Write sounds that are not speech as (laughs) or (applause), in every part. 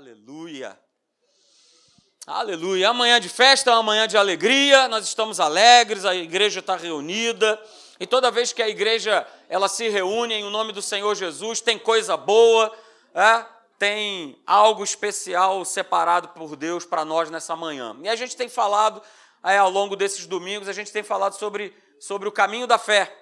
Aleluia. Aleluia. Amanhã de festa, amanhã de alegria, nós estamos alegres, a igreja está reunida. E toda vez que a igreja ela se reúne em nome do Senhor Jesus, tem coisa boa, é? tem algo especial separado por Deus para nós nessa manhã. E a gente tem falado, é, ao longo desses domingos, a gente tem falado sobre, sobre o caminho da fé.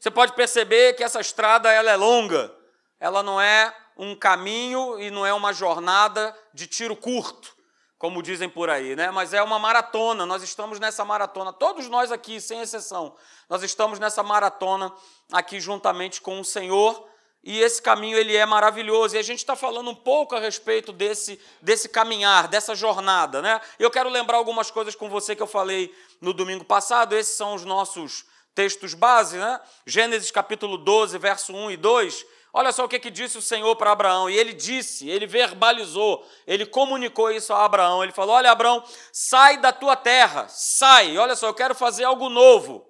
Você pode perceber que essa estrada ela é longa, ela não é um caminho e não é uma jornada de tiro curto, como dizem por aí, né? Mas é uma maratona. Nós estamos nessa maratona, todos nós aqui, sem exceção, nós estamos nessa maratona aqui juntamente com o Senhor. E esse caminho ele é maravilhoso. E a gente está falando um pouco a respeito desse, desse caminhar, dessa jornada, né? Eu quero lembrar algumas coisas com você que eu falei no domingo passado. Esses são os nossos textos base, né? Gênesis capítulo 12, verso 1 e 2 Olha só o que, que disse o Senhor para Abraão. E ele disse, ele verbalizou, ele comunicou isso a Abraão. Ele falou: Olha, Abraão, sai da tua terra, sai. Olha só, eu quero fazer algo novo.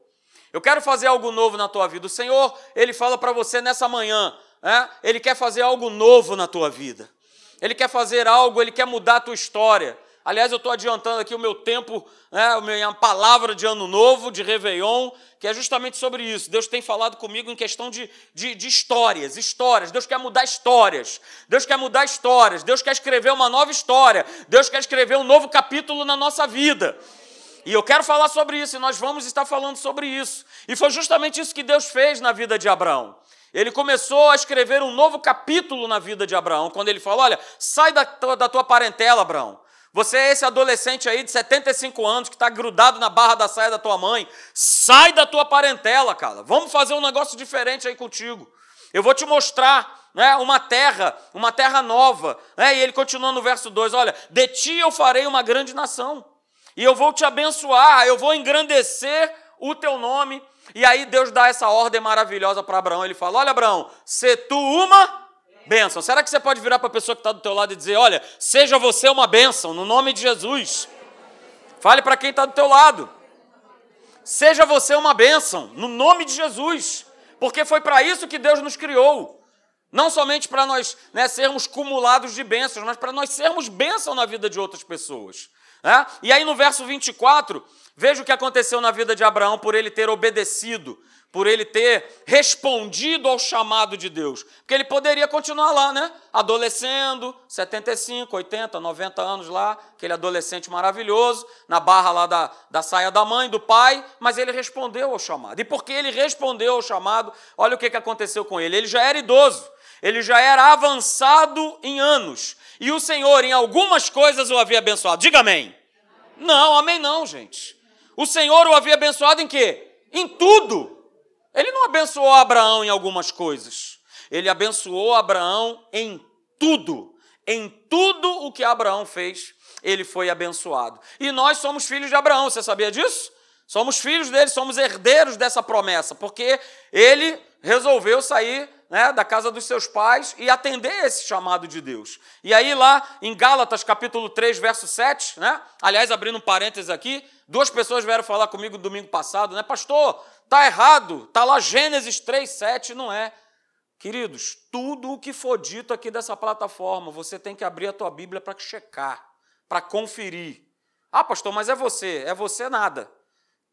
Eu quero fazer algo novo na tua vida. O Senhor, ele fala para você nessa manhã, né? ele quer fazer algo novo na tua vida. Ele quer fazer algo, ele quer mudar a tua história. Aliás, eu estou adiantando aqui o meu tempo, né, a minha palavra de ano novo, de Réveillon, que é justamente sobre isso. Deus tem falado comigo em questão de, de, de, histórias, histórias. Deus quer mudar histórias. Deus quer mudar histórias. Deus quer escrever uma nova história. Deus quer escrever um novo capítulo na nossa vida. E eu quero falar sobre isso, e nós vamos estar falando sobre isso. E foi justamente isso que Deus fez na vida de Abraão. Ele começou a escrever um novo capítulo na vida de Abraão, quando ele falou: Olha, sai da, da tua parentela, Abraão. Você é esse adolescente aí de 75 anos que está grudado na barra da saia da tua mãe. Sai da tua parentela, cara. Vamos fazer um negócio diferente aí contigo. Eu vou te mostrar né, uma terra, uma terra nova. Né? E ele continua no verso 2: Olha, de ti eu farei uma grande nação, e eu vou te abençoar, eu vou engrandecer o teu nome. E aí Deus dá essa ordem maravilhosa para Abraão. Ele fala: Olha, Abraão, se tu uma bênção. Será que você pode virar para a pessoa que está do teu lado e dizer, olha, seja você uma bênção, no nome de Jesus. Fale para quem está do teu lado. Seja você uma bênção, no nome de Jesus. Porque foi para isso que Deus nos criou. Não somente para nós né, sermos cumulados de bênçãos, mas para nós sermos bênção na vida de outras pessoas. Né? E aí no verso 24, veja o que aconteceu na vida de Abraão por ele ter obedecido por ele ter respondido ao chamado de Deus. Porque ele poderia continuar lá, né? Adolescendo, 75, 80, 90 anos lá, aquele adolescente maravilhoso, na barra lá da, da saia da mãe, do pai, mas ele respondeu ao chamado. E porque ele respondeu ao chamado, olha o que, que aconteceu com ele. Ele já era idoso, ele já era avançado em anos. E o Senhor, em algumas coisas, o havia abençoado. Diga amém. Não, amém não, gente. O Senhor o havia abençoado em quê? Em tudo. Ele não abençoou Abraão em algumas coisas. Ele abençoou Abraão em tudo. Em tudo o que Abraão fez, ele foi abençoado. E nós somos filhos de Abraão, você sabia disso? Somos filhos dele, somos herdeiros dessa promessa, porque ele resolveu sair né, da casa dos seus pais e atender esse chamado de Deus. E aí, lá em Gálatas, capítulo 3, verso 7, né? Aliás, abrindo um parênteses aqui, duas pessoas vieram falar comigo domingo passado, né? Pastor, Está errado, está lá Gênesis 3, 7, não é. Queridos, tudo o que for dito aqui dessa plataforma, você tem que abrir a tua Bíblia para checar, para conferir. Ah, pastor, mas é você. É você nada.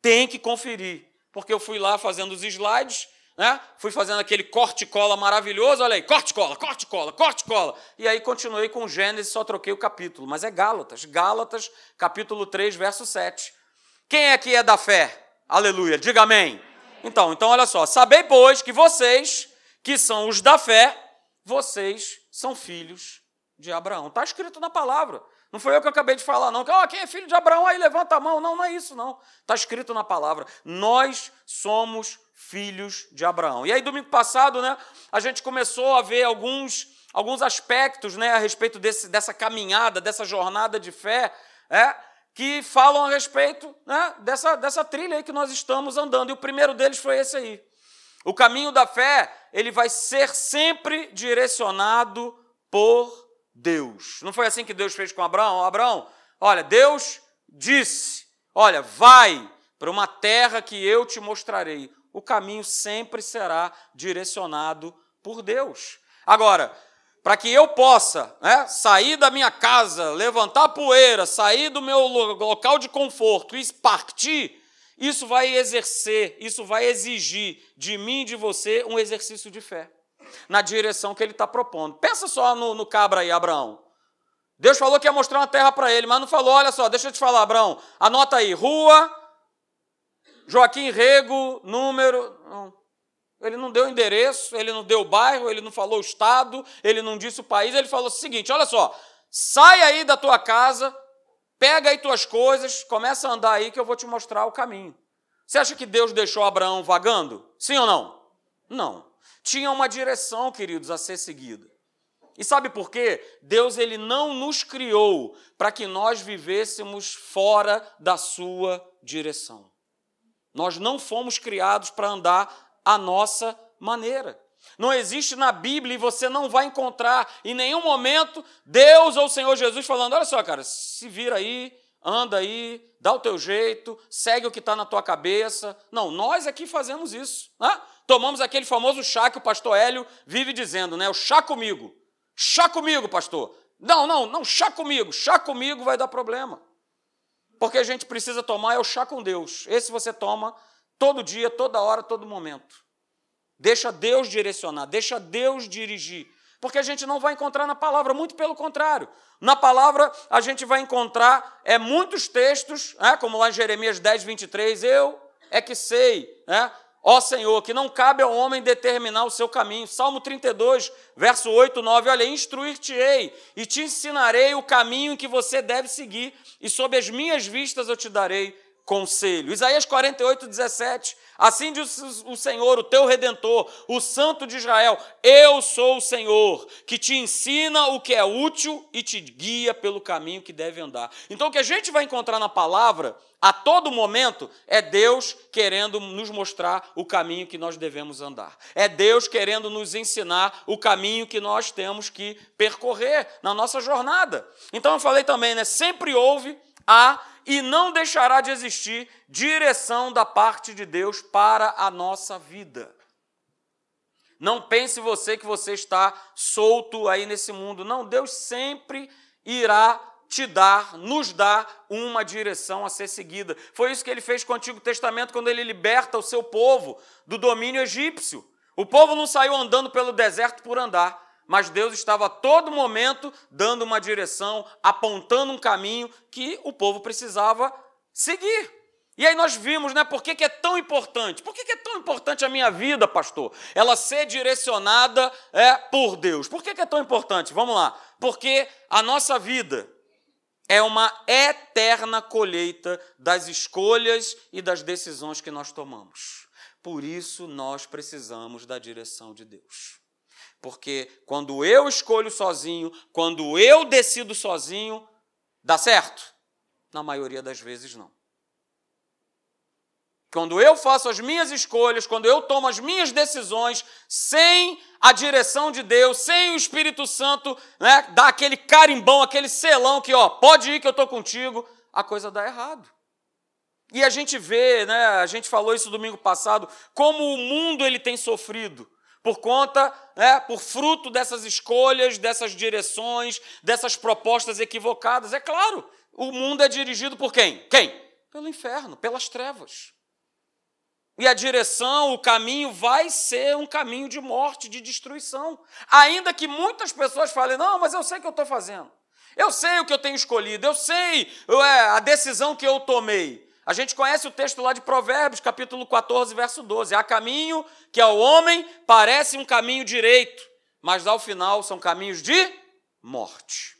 Tem que conferir. Porque eu fui lá fazendo os slides, né? fui fazendo aquele corte-cola maravilhoso, olha aí, corte-cola, corte-cola, corte-cola. E aí continuei com Gênesis, só troquei o capítulo. Mas é Gálatas, Gálatas, capítulo 3, verso 7. Quem é que é da fé? Aleluia, diga amém. Então, então olha só, sabei pois que vocês, que são os da fé, vocês são filhos de Abraão. Está escrito na palavra. Não foi eu que acabei de falar, não. Oh, quem é filho de Abraão? Aí levanta a mão. Não, não é isso, não. Está escrito na palavra. Nós somos filhos de Abraão. E aí, domingo passado, né, a gente começou a ver alguns, alguns aspectos né, a respeito desse, dessa caminhada, dessa jornada de fé. É, que falam a respeito né, dessa, dessa trilha aí que nós estamos andando. E o primeiro deles foi esse aí. O caminho da fé, ele vai ser sempre direcionado por Deus. Não foi assim que Deus fez com Abraão? Abraão, olha, Deus disse: olha, vai para uma terra que eu te mostrarei. O caminho sempre será direcionado por Deus. Agora, para que eu possa né, sair da minha casa, levantar poeira, sair do meu local de conforto e partir, isso vai exercer, isso vai exigir de mim e de você um exercício de fé na direção que ele está propondo. Pensa só no, no cabra aí, Abraão. Deus falou que ia mostrar uma terra para ele, mas não falou, olha só, deixa eu te falar, Abraão, anota aí, rua, Joaquim Rego, número. Não. Ele não deu endereço, ele não deu bairro, ele não falou o estado, ele não disse o país, ele falou o seguinte: olha só, sai aí da tua casa, pega aí tuas coisas, começa a andar aí que eu vou te mostrar o caminho. Você acha que Deus deixou Abraão vagando? Sim ou não? Não. Tinha uma direção, queridos, a ser seguida. E sabe por quê? Deus ele não nos criou para que nós vivêssemos fora da sua direção. Nós não fomos criados para andar a nossa maneira. Não existe na Bíblia e você não vai encontrar em nenhum momento Deus ou o Senhor Jesus falando: olha só, cara, se vira aí, anda aí, dá o teu jeito, segue o que está na tua cabeça. Não, nós aqui fazemos isso. Né? Tomamos aquele famoso chá que o pastor Hélio vive dizendo, né? O chá comigo. Chá comigo, pastor. Não, não, não, chá comigo. Chá comigo vai dar problema. Porque a gente precisa tomar é o chá com Deus. Esse você toma todo dia, toda hora, todo momento. Deixa Deus direcionar, deixa Deus dirigir. Porque a gente não vai encontrar na palavra, muito pelo contrário. Na palavra a gente vai encontrar é, muitos textos, é, como lá em Jeremias 10, 23, eu é que sei, é, Ó Senhor, que não cabe ao homem determinar o seu caminho. Salmo 32, verso 8, 9. Olha, instruir-te-ei e te ensinarei o caminho em que você deve seguir, e sob as minhas vistas eu te darei conselho. Isaías 48, 17. Assim diz o Senhor, o teu redentor, o Santo de Israel: Eu sou o Senhor, que te ensina o que é útil e te guia pelo caminho que deve andar. Então, o que a gente vai encontrar na palavra, a todo momento, é Deus querendo nos mostrar o caminho que nós devemos andar. É Deus querendo nos ensinar o caminho que nós temos que percorrer na nossa jornada. Então, eu falei também, né? Sempre houve a e não deixará de existir direção da parte de Deus para a nossa vida. Não pense você que você está solto aí nesse mundo. Não, Deus sempre irá te dar, nos dar uma direção a ser seguida. Foi isso que ele fez com o Antigo Testamento quando ele liberta o seu povo do domínio egípcio. O povo não saiu andando pelo deserto por andar mas Deus estava a todo momento dando uma direção, apontando um caminho que o povo precisava seguir. E aí nós vimos, né, por que, que é tão importante? Por que, que é tão importante a minha vida, pastor? Ela ser direcionada é, por Deus. Por que, que é tão importante? Vamos lá. Porque a nossa vida é uma eterna colheita das escolhas e das decisões que nós tomamos. Por isso nós precisamos da direção de Deus. Porque quando eu escolho sozinho, quando eu decido sozinho, dá certo? Na maioria das vezes não. Quando eu faço as minhas escolhas, quando eu tomo as minhas decisões sem a direção de Deus, sem o Espírito Santo, né, dar aquele carimbão, aquele selão que, ó, pode ir que eu estou contigo, a coisa dá errado. E a gente vê, né, a gente falou isso domingo passado, como o mundo ele tem sofrido por conta, né, por fruto dessas escolhas, dessas direções, dessas propostas equivocadas. É claro, o mundo é dirigido por quem? Quem? Pelo inferno, pelas trevas. E a direção, o caminho vai ser um caminho de morte, de destruição. Ainda que muitas pessoas falem, não, mas eu sei o que eu estou fazendo. Eu sei o que eu tenho escolhido, eu sei é, a decisão que eu tomei. A gente conhece o texto lá de Provérbios, capítulo 14, verso 12. Há caminho que ao homem parece um caminho direito, mas ao final são caminhos de morte.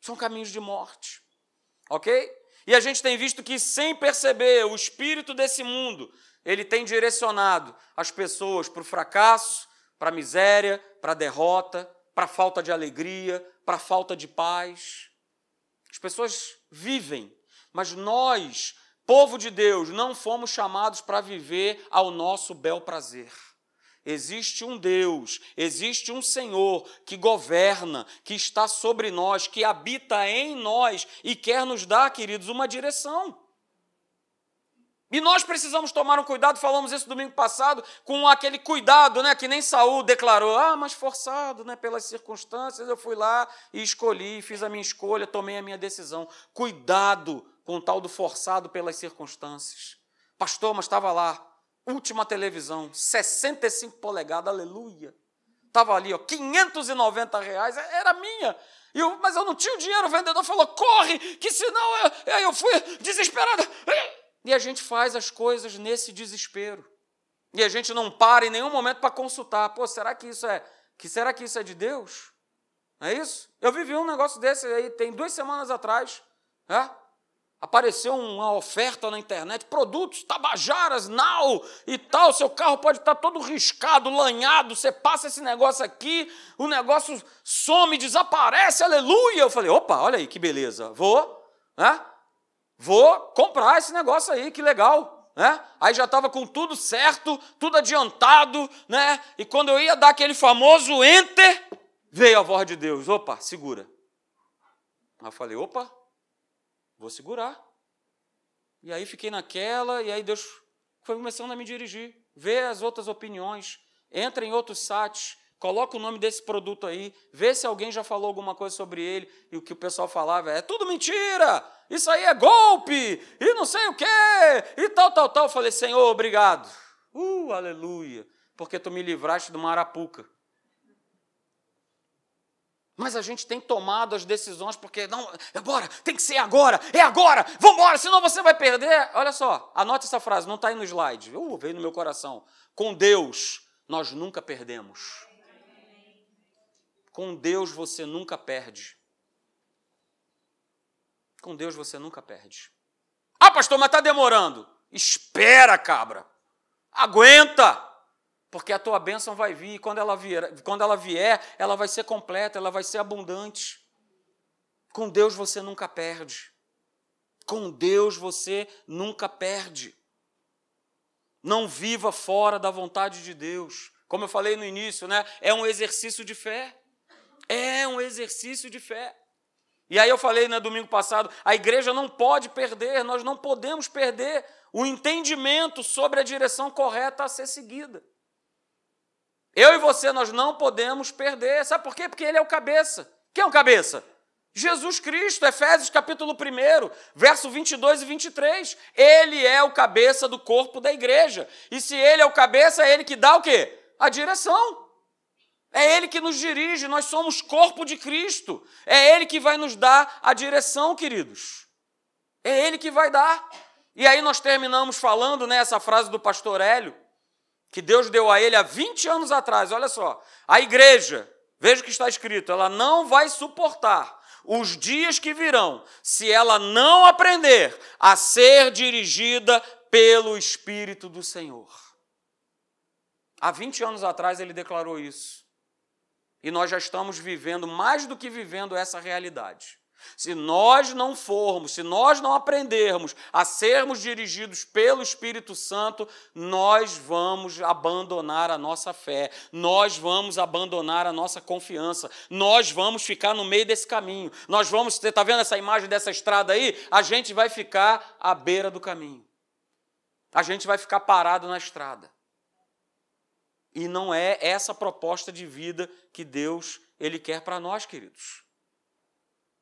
São caminhos de morte. Ok? E a gente tem visto que, sem perceber, o espírito desse mundo, ele tem direcionado as pessoas para o fracasso, para a miséria, para a derrota, para a falta de alegria, para a falta de paz. As pessoas vivem, mas nós Povo de Deus, não fomos chamados para viver ao nosso bel prazer. Existe um Deus, existe um Senhor que governa, que está sobre nós, que habita em nós e quer nos dar, queridos, uma direção. E nós precisamos tomar um cuidado, falamos isso domingo passado, com aquele cuidado, né, que nem Saul declarou: "Ah, mas forçado, né, pelas circunstâncias, eu fui lá e escolhi, fiz a minha escolha, tomei a minha decisão". Cuidado com o tal do forçado pelas circunstâncias. Pastor, mas estava lá, última televisão, 65 polegadas, aleluia. Estava ali, ó, 590 reais, era minha. Eu, mas eu não tinha o dinheiro, o vendedor falou: corre, que senão eu, eu fui desesperado. E a gente faz as coisas nesse desespero. E a gente não para em nenhum momento para consultar. Pô, será que isso é que será que isso é de Deus? é isso? Eu vivi um negócio desse aí tem duas semanas atrás. É? Apareceu uma oferta na internet, produtos, tabajaras, nau e tal. Seu carro pode estar todo riscado, lanhado. Você passa esse negócio aqui, o negócio some, desaparece, aleluia. Eu falei, opa, olha aí que beleza. Vou, né? Vou comprar esse negócio aí, que legal. Né? Aí já estava com tudo certo, tudo adiantado, né? E quando eu ia dar aquele famoso enter, veio a voz de Deus: opa, segura. Aí eu falei: opa, vou segurar. E aí fiquei naquela, e aí Deus foi começando a me dirigir, ver as outras opiniões, entra em outros sites, coloca o nome desse produto aí, vê se alguém já falou alguma coisa sobre ele, e o que o pessoal falava é tudo mentira, isso aí é golpe, e não sei o quê, e tal, tal, tal. Eu falei, Senhor, obrigado. Uh, aleluia, porque tu me livraste do marapuca. Mas a gente tem tomado as decisões porque não, agora, tem que ser agora, é agora, vamos embora, senão você vai perder. Olha só, anote essa frase, não está aí no slide. Uh, veio no meu coração. Com Deus, nós nunca perdemos. Com Deus você nunca perde. Com Deus você nunca perde. Ah, pastor, mas está demorando. Espera, cabra. Aguenta. Porque a tua bênção vai vir, e quando ela vier, quando ela vier, ela vai ser completa, ela vai ser abundante. Com Deus você nunca perde. Com Deus você nunca perde. Não viva fora da vontade de Deus. Como eu falei no início, né? É um exercício de fé. É um exercício de fé. E aí eu falei no né, domingo passado, a igreja não pode perder, nós não podemos perder o entendimento sobre a direção correta a ser seguida. Eu e você, nós não podemos perder. Sabe por quê? Porque ele é o cabeça. Quem é o cabeça? Jesus Cristo, Efésios capítulo 1, verso 22 e 23. Ele é o cabeça do corpo da igreja. E se ele é o cabeça, é ele que dá o quê? A direção. É Ele que nos dirige, nós somos corpo de Cristo. É Ele que vai nos dar a direção, queridos. É Ele que vai dar. E aí nós terminamos falando nessa né, frase do pastor Hélio, que Deus deu a ele há 20 anos atrás. Olha só, a igreja, veja o que está escrito, ela não vai suportar os dias que virão se ela não aprender a ser dirigida pelo Espírito do Senhor. Há 20 anos atrás ele declarou isso. E nós já estamos vivendo, mais do que vivendo, essa realidade. Se nós não formos, se nós não aprendermos a sermos dirigidos pelo Espírito Santo, nós vamos abandonar a nossa fé, nós vamos abandonar a nossa confiança, nós vamos ficar no meio desse caminho. Nós vamos, você está vendo essa imagem dessa estrada aí? A gente vai ficar à beira do caminho. A gente vai ficar parado na estrada. E não é essa proposta de vida que Deus ele quer para nós, queridos.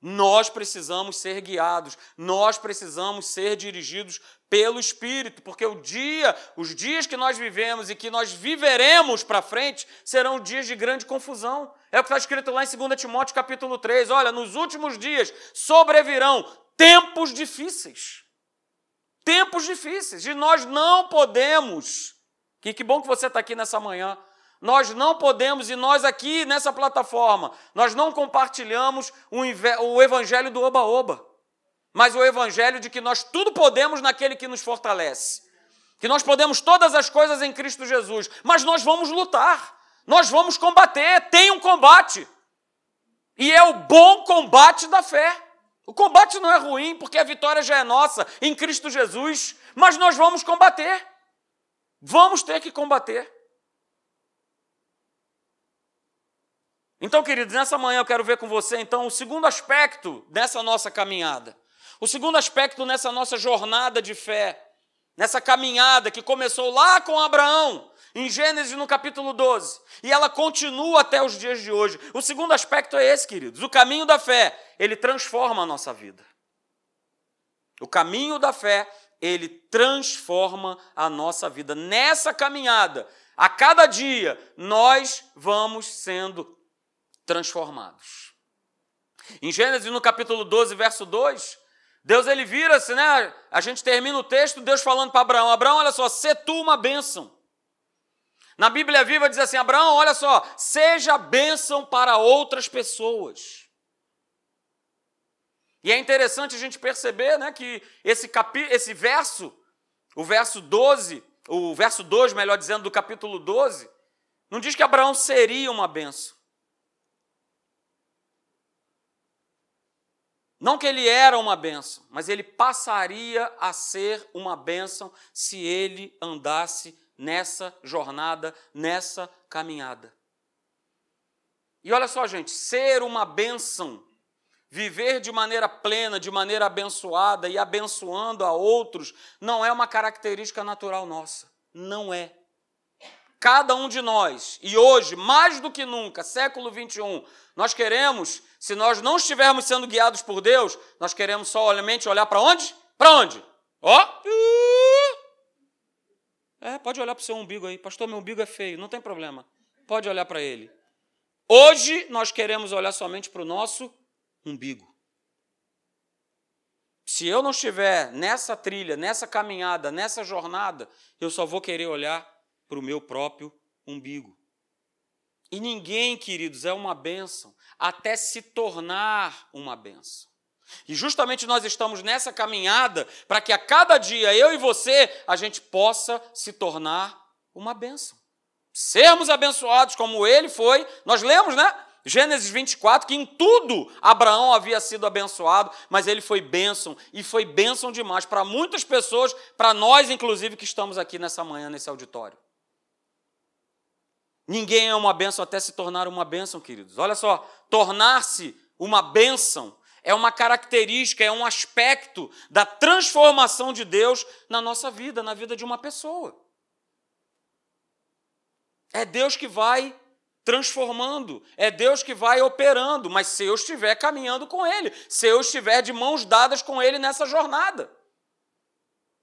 Nós precisamos ser guiados, nós precisamos ser dirigidos pelo Espírito, porque o dia, os dias que nós vivemos e que nós viveremos para frente serão dias de grande confusão. É o que está escrito lá em 2 Timóteo capítulo 3. Olha, nos últimos dias sobrevirão tempos difíceis. Tempos difíceis. E nós não podemos que, que bom que você está aqui nessa manhã. Nós não podemos, e nós aqui nessa plataforma, nós não compartilhamos o evangelho do oba-oba, mas o evangelho de que nós tudo podemos naquele que nos fortalece. Que nós podemos todas as coisas em Cristo Jesus, mas nós vamos lutar, nós vamos combater, tem um combate. E é o bom combate da fé. O combate não é ruim, porque a vitória já é nossa em Cristo Jesus, mas nós vamos combater. Vamos ter que combater. Então, queridos, nessa manhã eu quero ver com você, então, o segundo aspecto dessa nossa caminhada. O segundo aspecto nessa nossa jornada de fé. nessa caminhada que começou lá com Abraão, em Gênesis no capítulo 12, e ela continua até os dias de hoje. O segundo aspecto é esse, queridos: o caminho da fé, ele transforma a nossa vida. O caminho da fé, ele transforma a nossa vida. Nessa caminhada, a cada dia, nós vamos sendo transformados. Em Gênesis, no capítulo 12, verso 2, Deus ele vira-se, né? A gente termina o texto, Deus falando para Abraão: Abraão, olha só, sê tu uma bênção. Na Bíblia Viva diz assim: Abraão, olha só, seja bênção para outras pessoas. E é interessante a gente perceber né, que esse, capi, esse verso, o verso 12, o verso 2, melhor dizendo, do capítulo 12, não diz que Abraão seria uma benção. Não que ele era uma benção, mas ele passaria a ser uma benção se ele andasse nessa jornada, nessa caminhada. E olha só, gente, ser uma bênção, viver de maneira plena, de maneira abençoada e abençoando a outros, não é uma característica natural nossa. Não é. Cada um de nós, e hoje, mais do que nunca, século 21, nós queremos, se nós não estivermos sendo guiados por Deus, nós queremos somente olhar para onde? Para onde? Ó! É, pode olhar para o seu umbigo aí. Pastor, meu umbigo é feio, não tem problema. Pode olhar para ele. Hoje nós queremos olhar somente para o nosso umbigo. Se eu não estiver nessa trilha, nessa caminhada, nessa jornada, eu só vou querer olhar para o meu próprio umbigo. E ninguém, queridos, é uma bênção até se tornar uma bênção. E justamente nós estamos nessa caminhada para que a cada dia eu e você a gente possa se tornar uma bênção. Sermos abençoados como ele foi. Nós lemos, né? Gênesis 24, que em tudo Abraão havia sido abençoado, mas ele foi bênção e foi bênção demais para muitas pessoas, para nós inclusive que estamos aqui nessa manhã nesse auditório. Ninguém é uma bênção até se tornar uma bênção, queridos. Olha só, tornar-se uma bênção é uma característica, é um aspecto da transformação de Deus na nossa vida, na vida de uma pessoa. É Deus que vai transformando, é Deus que vai operando, mas se eu estiver caminhando com Ele, se eu estiver de mãos dadas com Ele nessa jornada.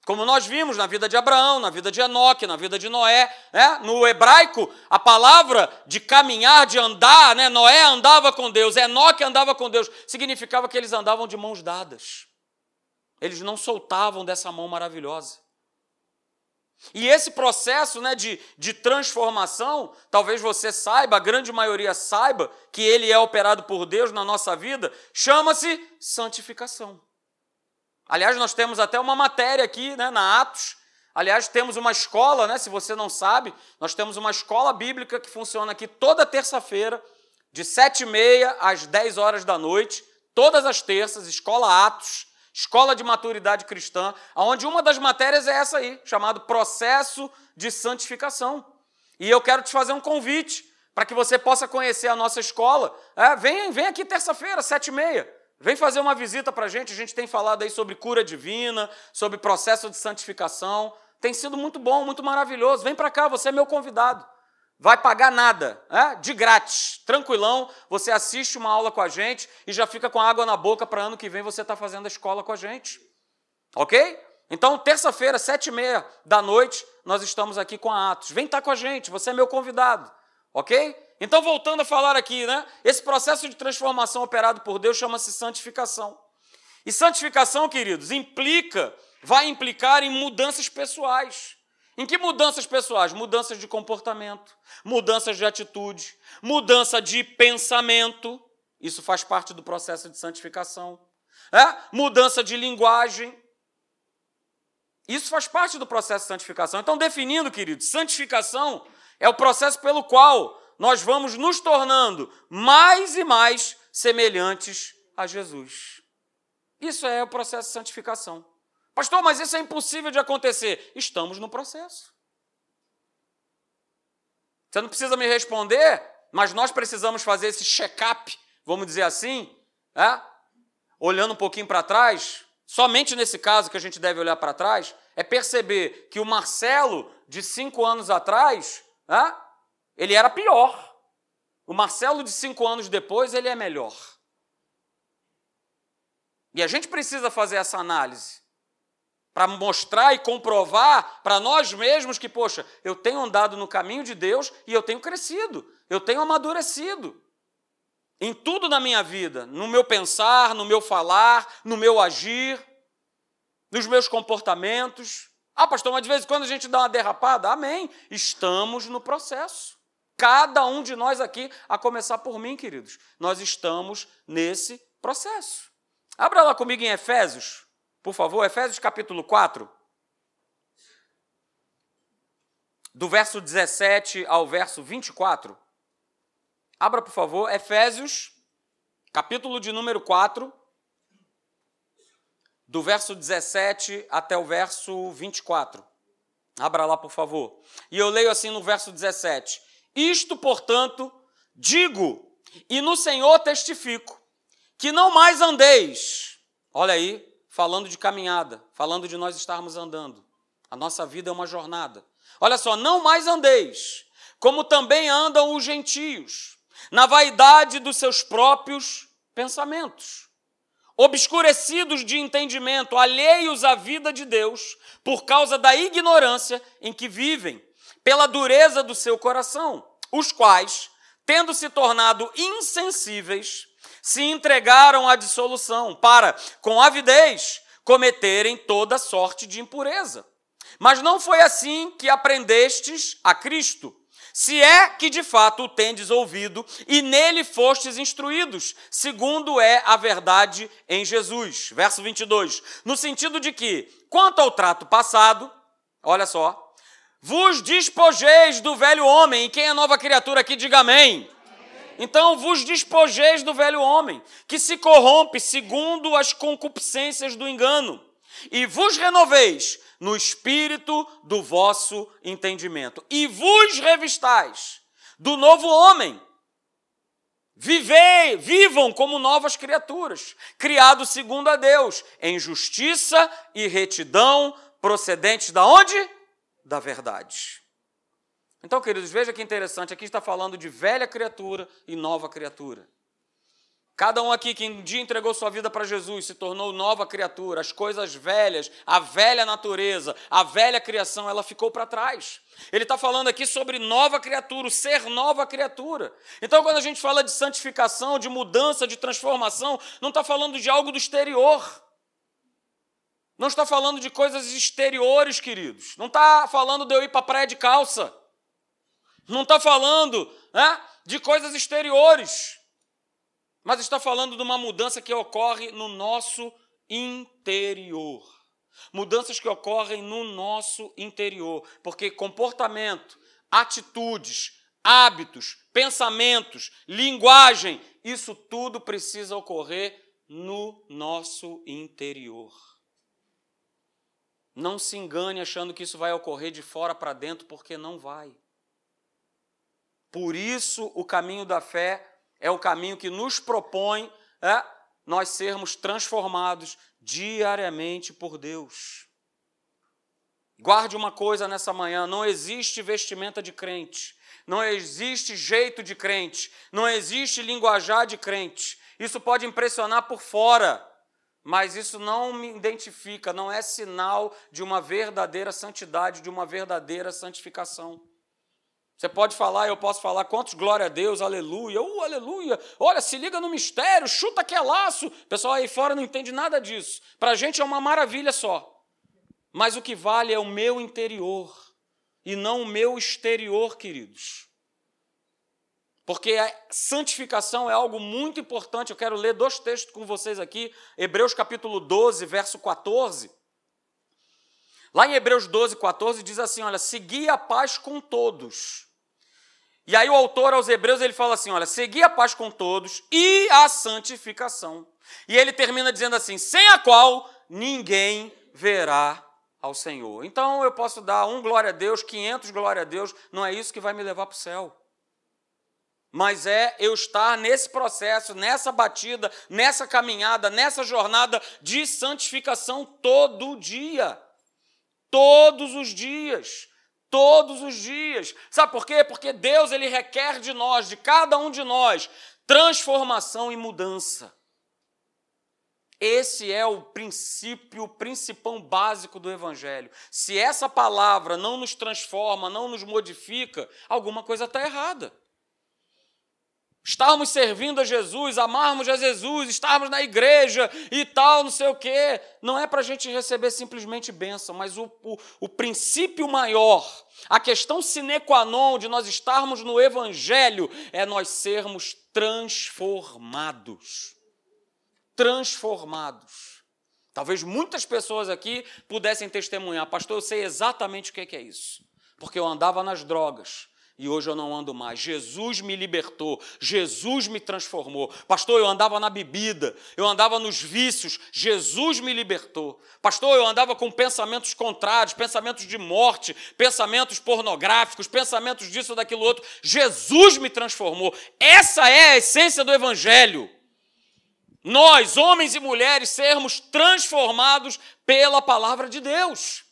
Como nós vimos na vida de Abraão, na vida de Enoque, na vida de Noé. Né? No hebraico, a palavra de caminhar, de andar, né? Noé andava com Deus, Enoque andava com Deus, significava que eles andavam de mãos dadas. Eles não soltavam dessa mão maravilhosa. E esse processo né, de, de transformação, talvez você saiba, a grande maioria saiba, que ele é operado por Deus na nossa vida, chama-se santificação. Aliás, nós temos até uma matéria aqui né, na Atos. Aliás, temos uma escola, né, se você não sabe, nós temos uma escola bíblica que funciona aqui toda terça-feira, de sete e meia às dez horas da noite, todas as terças, Escola Atos, Escola de Maturidade Cristã, onde uma das matérias é essa aí, chamado Processo de Santificação. E eu quero te fazer um convite para que você possa conhecer a nossa escola. É, vem, vem aqui terça-feira, sete e meia. Vem fazer uma visita para a gente. A gente tem falado aí sobre cura divina, sobre processo de santificação. Tem sido muito bom, muito maravilhoso. Vem para cá, você é meu convidado. Vai pagar nada, é? de grátis, tranquilão. Você assiste uma aula com a gente e já fica com água na boca para ano que vem você estar tá fazendo a escola com a gente. Ok? Então, terça-feira, sete e meia da noite, nós estamos aqui com a Atos. Vem estar tá com a gente, você é meu convidado. Ok? Então, voltando a falar aqui, né? Esse processo de transformação operado por Deus chama-se santificação. E santificação, queridos, implica, vai implicar em mudanças pessoais. Em que mudanças pessoais? Mudanças de comportamento, mudanças de atitude, mudança de pensamento. Isso faz parte do processo de santificação. É? Mudança de linguagem. Isso faz parte do processo de santificação. Então, definindo, queridos, santificação é o processo pelo qual nós vamos nos tornando mais e mais semelhantes a Jesus. Isso é o processo de santificação. Pastor, mas isso é impossível de acontecer. Estamos no processo. Você não precisa me responder, mas nós precisamos fazer esse check-up, vamos dizer assim, é? olhando um pouquinho para trás, somente nesse caso que a gente deve olhar para trás, é perceber que o Marcelo de cinco anos atrás, né, ele era pior. O Marcelo de cinco anos depois, ele é melhor. E a gente precisa fazer essa análise para mostrar e comprovar para nós mesmos que, poxa, eu tenho andado no caminho de Deus e eu tenho crescido, eu tenho amadurecido. Em tudo na minha vida, no meu pensar, no meu falar, no meu agir, nos meus comportamentos. Ah, pastor, mas de vez em quando a gente dá uma derrapada. Amém. Estamos no processo. Cada um de nós aqui, a começar por mim, queridos, nós estamos nesse processo. Abra lá comigo em Efésios, por favor, Efésios capítulo 4. Do verso 17 ao verso 24. Abra, por favor, Efésios, capítulo de número 4, do verso 17 até o verso 24. Abra lá, por favor. E eu leio assim no verso 17: Isto, portanto, digo, e no Senhor testifico, que não mais andeis. Olha aí, falando de caminhada, falando de nós estarmos andando. A nossa vida é uma jornada. Olha só, não mais andeis, como também andam os gentios, na vaidade dos seus próprios pensamentos, obscurecidos de entendimento, alheios à vida de Deus, por causa da ignorância em que vivem, pela dureza do seu coração, os quais, tendo se tornado insensíveis, se entregaram à dissolução, para, com avidez, cometerem toda sorte de impureza. Mas não foi assim que aprendestes a Cristo, se é que de fato o tendes ouvido e nele fostes instruídos, segundo é a verdade em Jesus. Verso 22. No sentido de que, quanto ao trato passado, olha só, vos despojeis do velho homem, e quem é nova criatura aqui, diga amém. Então vos despojeis do velho homem, que se corrompe segundo as concupiscências do engano, e vos renoveis no espírito do vosso entendimento, e vos revistais do novo homem. Vivei, vivam como novas criaturas, criados segundo a Deus, em justiça e retidão, procedentes da onde? Da verdade. Então, queridos, veja que interessante, aqui está falando de velha criatura e nova criatura. Cada um aqui que um dia entregou sua vida para Jesus se tornou nova criatura, as coisas velhas, a velha natureza, a velha criação, ela ficou para trás. Ele está falando aqui sobre nova criatura, o ser nova criatura. Então, quando a gente fala de santificação, de mudança, de transformação, não está falando de algo do exterior. Não está falando de coisas exteriores, queridos. Não está falando de eu ir para a praia de calça. Não está falando né, de coisas exteriores, mas está falando de uma mudança que ocorre no nosso interior. Mudanças que ocorrem no nosso interior, porque comportamento, atitudes, hábitos, pensamentos, linguagem, isso tudo precisa ocorrer no nosso interior. Não se engane achando que isso vai ocorrer de fora para dentro, porque não vai. Por isso, o caminho da fé é o caminho que nos propõe é, nós sermos transformados diariamente por Deus. Guarde uma coisa nessa manhã: não existe vestimenta de crente, não existe jeito de crente, não existe linguajar de crente. Isso pode impressionar por fora, mas isso não me identifica, não é sinal de uma verdadeira santidade, de uma verdadeira santificação. Você pode falar, eu posso falar quantos glória a Deus, aleluia, uh, aleluia. Olha, se liga no mistério, chuta que é laço. Pessoal aí fora não entende nada disso. Para a gente é uma maravilha só. Mas o que vale é o meu interior e não o meu exterior, queridos. Porque a santificação é algo muito importante. Eu quero ler dois textos com vocês aqui. Hebreus capítulo 12, verso 14. Lá em Hebreus 12, 14 diz assim: Olha, segui a paz com todos e aí o autor aos Hebreus ele fala assim, olha, segui a paz com todos e a santificação. E ele termina dizendo assim, sem a qual ninguém verá ao Senhor. Então eu posso dar um glória a Deus, 500 glória a Deus, não é isso que vai me levar para o céu. Mas é eu estar nesse processo, nessa batida, nessa caminhada, nessa jornada de santificação todo dia. Todos os dias. Todos os dias. Sabe por quê? Porque Deus ele requer de nós, de cada um de nós, transformação e mudança. Esse é o princípio, o principal básico do Evangelho. Se essa palavra não nos transforma, não nos modifica, alguma coisa está errada. Estarmos servindo a Jesus, amarmos a Jesus, estarmos na igreja e tal, não sei o quê, não é para a gente receber simplesmente bênção, mas o, o, o princípio maior, a questão sine qua non de nós estarmos no Evangelho é nós sermos transformados transformados. Talvez muitas pessoas aqui pudessem testemunhar, pastor, eu sei exatamente o que é isso, porque eu andava nas drogas, e hoje eu não ando mais. Jesus me libertou, Jesus me transformou. Pastor, eu andava na bebida, eu andava nos vícios, Jesus me libertou. Pastor, eu andava com pensamentos contrários, pensamentos de morte, pensamentos pornográficos, pensamentos disso daquilo outro. Jesus me transformou. Essa é a essência do Evangelho nós, homens e mulheres, sermos transformados pela palavra de Deus.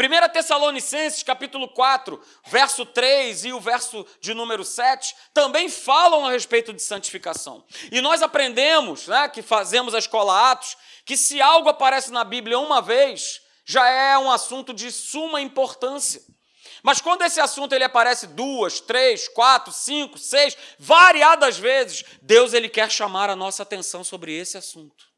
1 Tessalonicenses, capítulo 4, verso 3 e o verso de número 7, também falam a respeito de santificação. E nós aprendemos, né, que fazemos a escola Atos, que se algo aparece na Bíblia uma vez, já é um assunto de suma importância. Mas quando esse assunto ele aparece duas, três, quatro, cinco, seis, variadas vezes, Deus ele quer chamar a nossa atenção sobre esse assunto.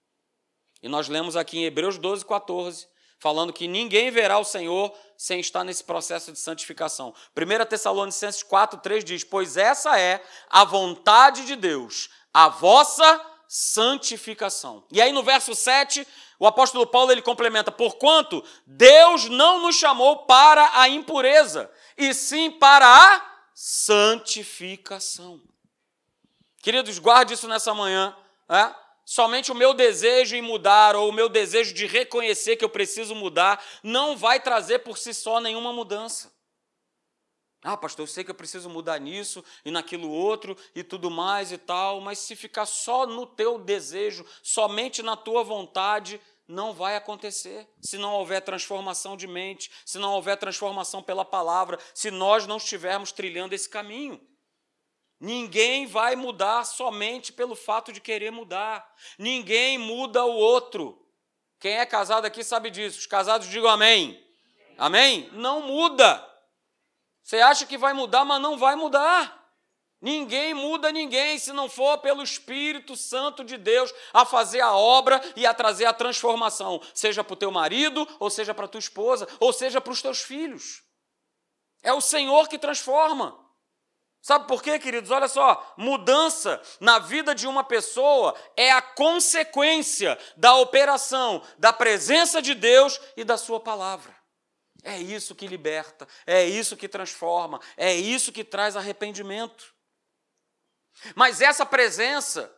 E nós lemos aqui em Hebreus 12, 14, falando que ninguém verá o Senhor sem estar nesse processo de santificação. 1 Tessalonicenses 4, 3 diz: Pois essa é a vontade de Deus, a vossa santificação. E aí no verso 7, o apóstolo Paulo ele complementa: porquanto Deus não nos chamou para a impureza, e sim para a santificação. Queridos, guarde isso nessa manhã. É? Somente o meu desejo em mudar ou o meu desejo de reconhecer que eu preciso mudar não vai trazer por si só nenhuma mudança. Ah, pastor, eu sei que eu preciso mudar nisso e naquilo outro e tudo mais e tal, mas se ficar só no teu desejo, somente na tua vontade, não vai acontecer se não houver transformação de mente, se não houver transformação pela palavra, se nós não estivermos trilhando esse caminho. Ninguém vai mudar somente pelo fato de querer mudar. Ninguém muda o outro. Quem é casado aqui sabe disso. Os casados digam amém. Amém? Não muda. Você acha que vai mudar, mas não vai mudar. Ninguém muda ninguém se não for pelo Espírito Santo de Deus a fazer a obra e a trazer a transformação, seja para o teu marido, ou seja para a tua esposa, ou seja para os teus filhos. É o Senhor que transforma. Sabe por quê, queridos? Olha só, mudança na vida de uma pessoa é a consequência da operação da presença de Deus e da Sua palavra. É isso que liberta, é isso que transforma, é isso que traz arrependimento. Mas essa presença,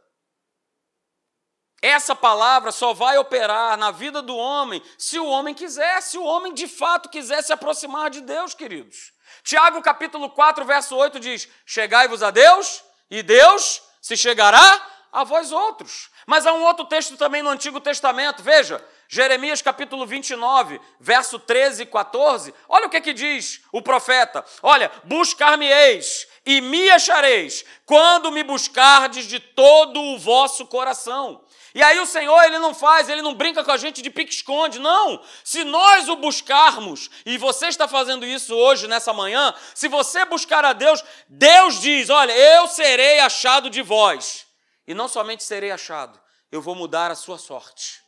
essa palavra só vai operar na vida do homem se o homem quiser, se o homem de fato quiser se aproximar de Deus, queridos. Tiago capítulo 4, verso 8 diz: Chegai-vos a Deus, e Deus se chegará a vós outros. Mas há um outro texto também no Antigo Testamento, veja, Jeremias capítulo 29, verso 13 e 14. Olha o que, que diz o profeta: Olha, buscar-me-eis e me achareis, quando me buscardes de todo o vosso coração. E aí o Senhor, ele não faz, ele não brinca com a gente de pique-esconde, não. Se nós o buscarmos, e você está fazendo isso hoje, nessa manhã, se você buscar a Deus, Deus diz: Olha, eu serei achado de vós. E não somente serei achado, eu vou mudar a sua sorte.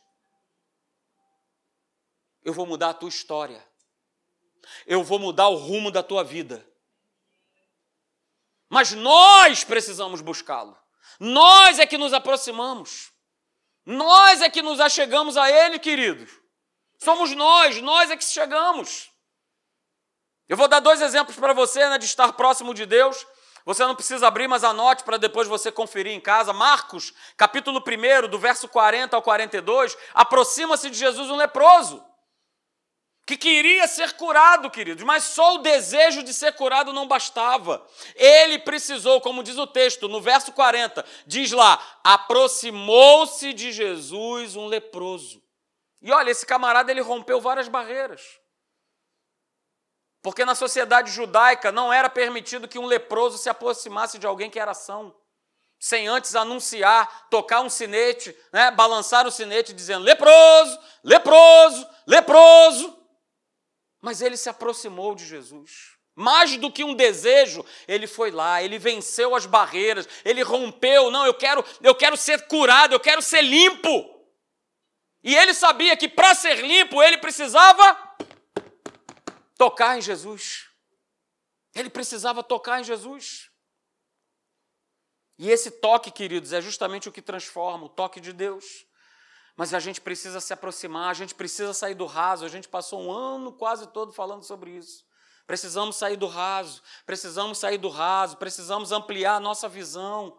Eu vou mudar a tua história. Eu vou mudar o rumo da tua vida. Mas nós precisamos buscá-lo. Nós é que nos aproximamos. Nós é que nos achegamos a Ele, queridos. Somos nós, nós é que chegamos. Eu vou dar dois exemplos para você né, de estar próximo de Deus. Você não precisa abrir, mas anote para depois você conferir em casa. Marcos, capítulo 1, do verso 40 ao 42, aproxima-se de Jesus um leproso. Que queria ser curado, queridos, mas só o desejo de ser curado não bastava. Ele precisou, como diz o texto, no verso 40, diz lá: aproximou-se de Jesus um leproso. E olha, esse camarada ele rompeu várias barreiras. Porque na sociedade judaica não era permitido que um leproso se aproximasse de alguém que era são, sem antes anunciar, tocar um sinete, né, balançar o sinete dizendo leproso, leproso, leproso. Mas ele se aproximou de Jesus. Mais do que um desejo, ele foi lá, ele venceu as barreiras, ele rompeu, não, eu quero, eu quero ser curado, eu quero ser limpo. E ele sabia que para ser limpo ele precisava tocar em Jesus. Ele precisava tocar em Jesus. E esse toque, queridos, é justamente o que transforma, o toque de Deus. Mas a gente precisa se aproximar, a gente precisa sair do raso. A gente passou um ano quase todo falando sobre isso. Precisamos sair do raso, precisamos sair do raso, precisamos ampliar a nossa visão,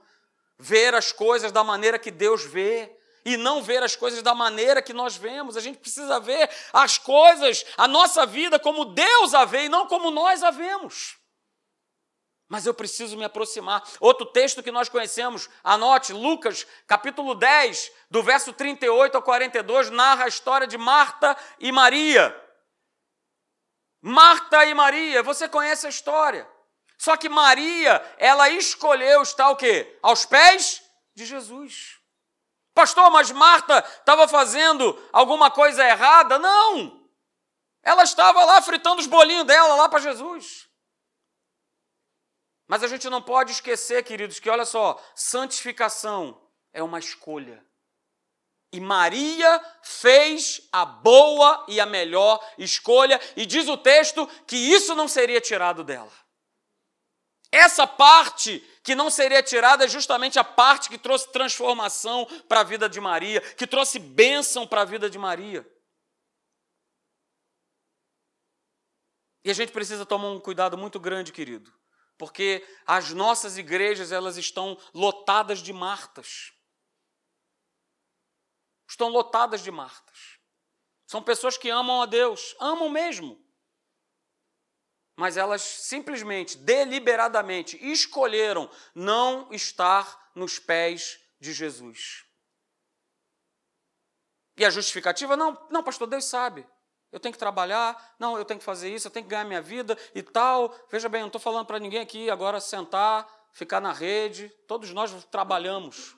ver as coisas da maneira que Deus vê e não ver as coisas da maneira que nós vemos. A gente precisa ver as coisas, a nossa vida como Deus a vê e não como nós a vemos mas eu preciso me aproximar. Outro texto que nós conhecemos, anote, Lucas, capítulo 10, do verso 38 ao 42, narra a história de Marta e Maria. Marta e Maria, você conhece a história. Só que Maria, ela escolheu estar o quê? Aos pés de Jesus. Pastor, mas Marta estava fazendo alguma coisa errada? Não! Ela estava lá fritando os bolinhos dela lá para Jesus. Mas a gente não pode esquecer, queridos, que olha só, santificação é uma escolha. E Maria fez a boa e a melhor escolha, e diz o texto que isso não seria tirado dela. Essa parte que não seria tirada é justamente a parte que trouxe transformação para a vida de Maria, que trouxe bênção para a vida de Maria. E a gente precisa tomar um cuidado muito grande, querido, porque as nossas igrejas elas estão lotadas de Martas. Estão lotadas de Martas. São pessoas que amam a Deus, amam mesmo. Mas elas simplesmente, deliberadamente, escolheram não estar nos pés de Jesus. E a justificativa? Não, não, pastor, Deus sabe. Eu tenho que trabalhar, não, eu tenho que fazer isso, eu tenho que ganhar minha vida e tal. Veja bem, eu não estou falando para ninguém aqui agora sentar, ficar na rede. Todos nós trabalhamos.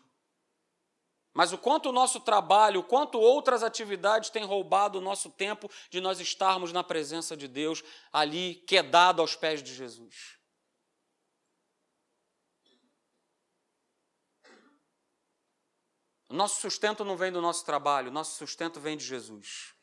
Mas o quanto o nosso trabalho, o quanto outras atividades têm roubado o nosso tempo de nós estarmos na presença de Deus, ali, quedado aos pés de Jesus. Nosso sustento não vem do nosso trabalho, o nosso sustento vem de Jesus.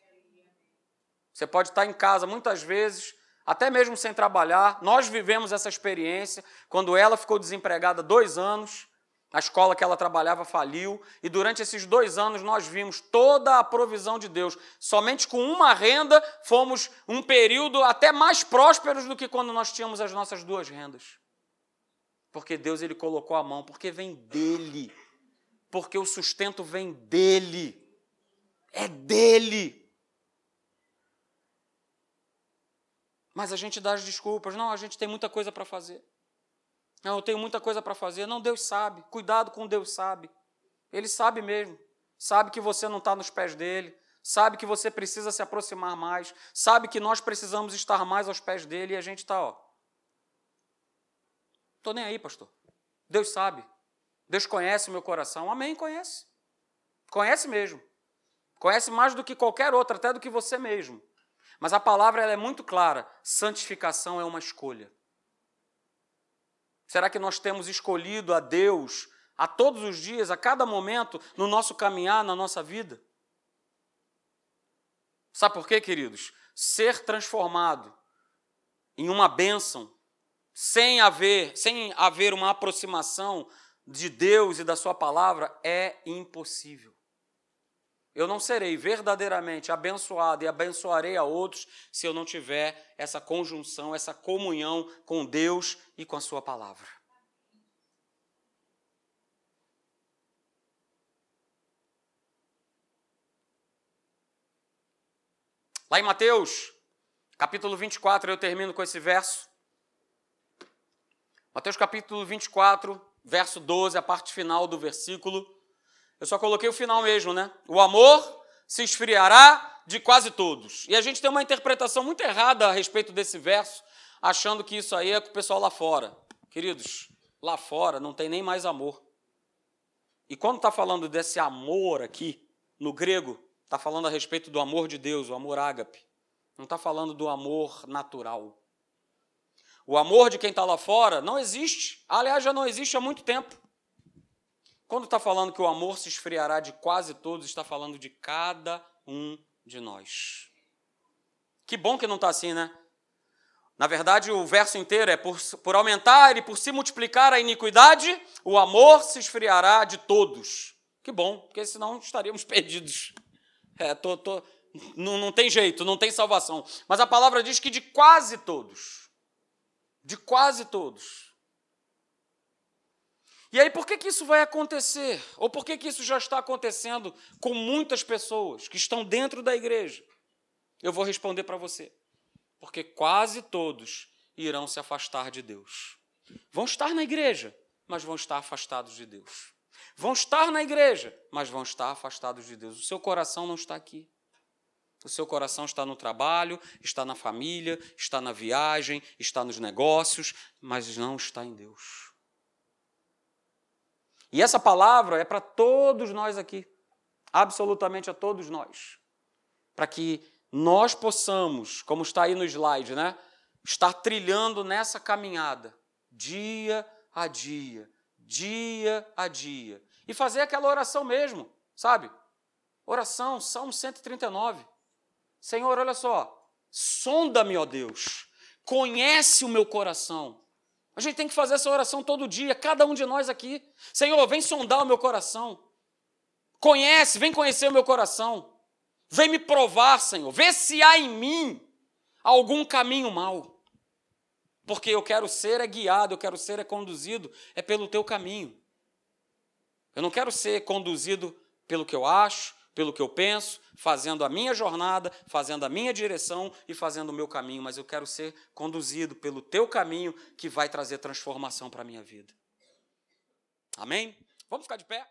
Você pode estar em casa muitas vezes, até mesmo sem trabalhar. Nós vivemos essa experiência quando ela ficou desempregada dois anos. A escola que ela trabalhava faliu, e durante esses dois anos nós vimos toda a provisão de Deus. Somente com uma renda fomos um período até mais prósperos do que quando nós tínhamos as nossas duas rendas. Porque Deus ele colocou a mão, porque vem dele. Porque o sustento vem dele. É dele. Mas a gente dá as desculpas. Não, a gente tem muita coisa para fazer. Não, eu tenho muita coisa para fazer. Não, Deus sabe. Cuidado com Deus sabe. Ele sabe mesmo. Sabe que você não está nos pés dele. Sabe que você precisa se aproximar mais. Sabe que nós precisamos estar mais aos pés dele e a gente está, ó. Estou nem aí, pastor. Deus sabe. Deus conhece o meu coração. Amém, conhece. Conhece mesmo. Conhece mais do que qualquer outro, até do que você mesmo. Mas a palavra é muito clara: santificação é uma escolha. Será que nós temos escolhido a Deus a todos os dias, a cada momento, no nosso caminhar, na nossa vida? Sabe por quê, queridos? Ser transformado em uma bênção, sem haver, sem haver uma aproximação de Deus e da Sua palavra, é impossível. Eu não serei verdadeiramente abençoado e abençoarei a outros se eu não tiver essa conjunção, essa comunhão com Deus e com a Sua palavra. Lá em Mateus, Capítulo 24, eu termino com esse verso. Mateus capítulo 24, verso 12, a parte final do versículo. Eu só coloquei o final mesmo, né? O amor se esfriará de quase todos. E a gente tem uma interpretação muito errada a respeito desse verso, achando que isso aí é com o pessoal lá fora. Queridos, lá fora não tem nem mais amor. E quando está falando desse amor aqui, no grego, está falando a respeito do amor de Deus, o amor ágape. Não está falando do amor natural. O amor de quem está lá fora não existe. Aliás, já não existe há muito tempo. Quando está falando que o amor se esfriará de quase todos, está falando de cada um de nós. Que bom que não está assim, né? Na verdade, o verso inteiro é: por, por aumentar e por se multiplicar a iniquidade, o amor se esfriará de todos. Que bom, porque senão estaríamos (laughs) perdidos. É, tô, tô, não, não tem jeito, não tem salvação. Mas a palavra diz que de quase todos. De quase todos. E aí, por que, que isso vai acontecer? Ou por que, que isso já está acontecendo com muitas pessoas que estão dentro da igreja? Eu vou responder para você porque quase todos irão se afastar de Deus. Vão estar na igreja, mas vão estar afastados de Deus. Vão estar na igreja, mas vão estar afastados de Deus. O seu coração não está aqui. O seu coração está no trabalho, está na família, está na viagem, está nos negócios, mas não está em Deus. E essa palavra é para todos nós aqui, absolutamente a todos nós, para que nós possamos, como está aí no slide, né, estar trilhando nessa caminhada, dia a dia, dia a dia, e fazer aquela oração mesmo, sabe? Oração, Salmo 139. Senhor, olha só, sonda-me, ó Deus, conhece o meu coração. A gente tem que fazer essa oração todo dia, cada um de nós aqui. Senhor, vem sondar o meu coração. Conhece, vem conhecer o meu coração. Vem me provar, Senhor. Vê se há em mim algum caminho mau. Porque eu quero ser é guiado, eu quero ser é conduzido é pelo teu caminho. Eu não quero ser conduzido pelo que eu acho, pelo que eu penso, fazendo a minha jornada, fazendo a minha direção e fazendo o meu caminho, mas eu quero ser conduzido pelo teu caminho que vai trazer transformação para a minha vida. Amém? Vamos ficar de pé?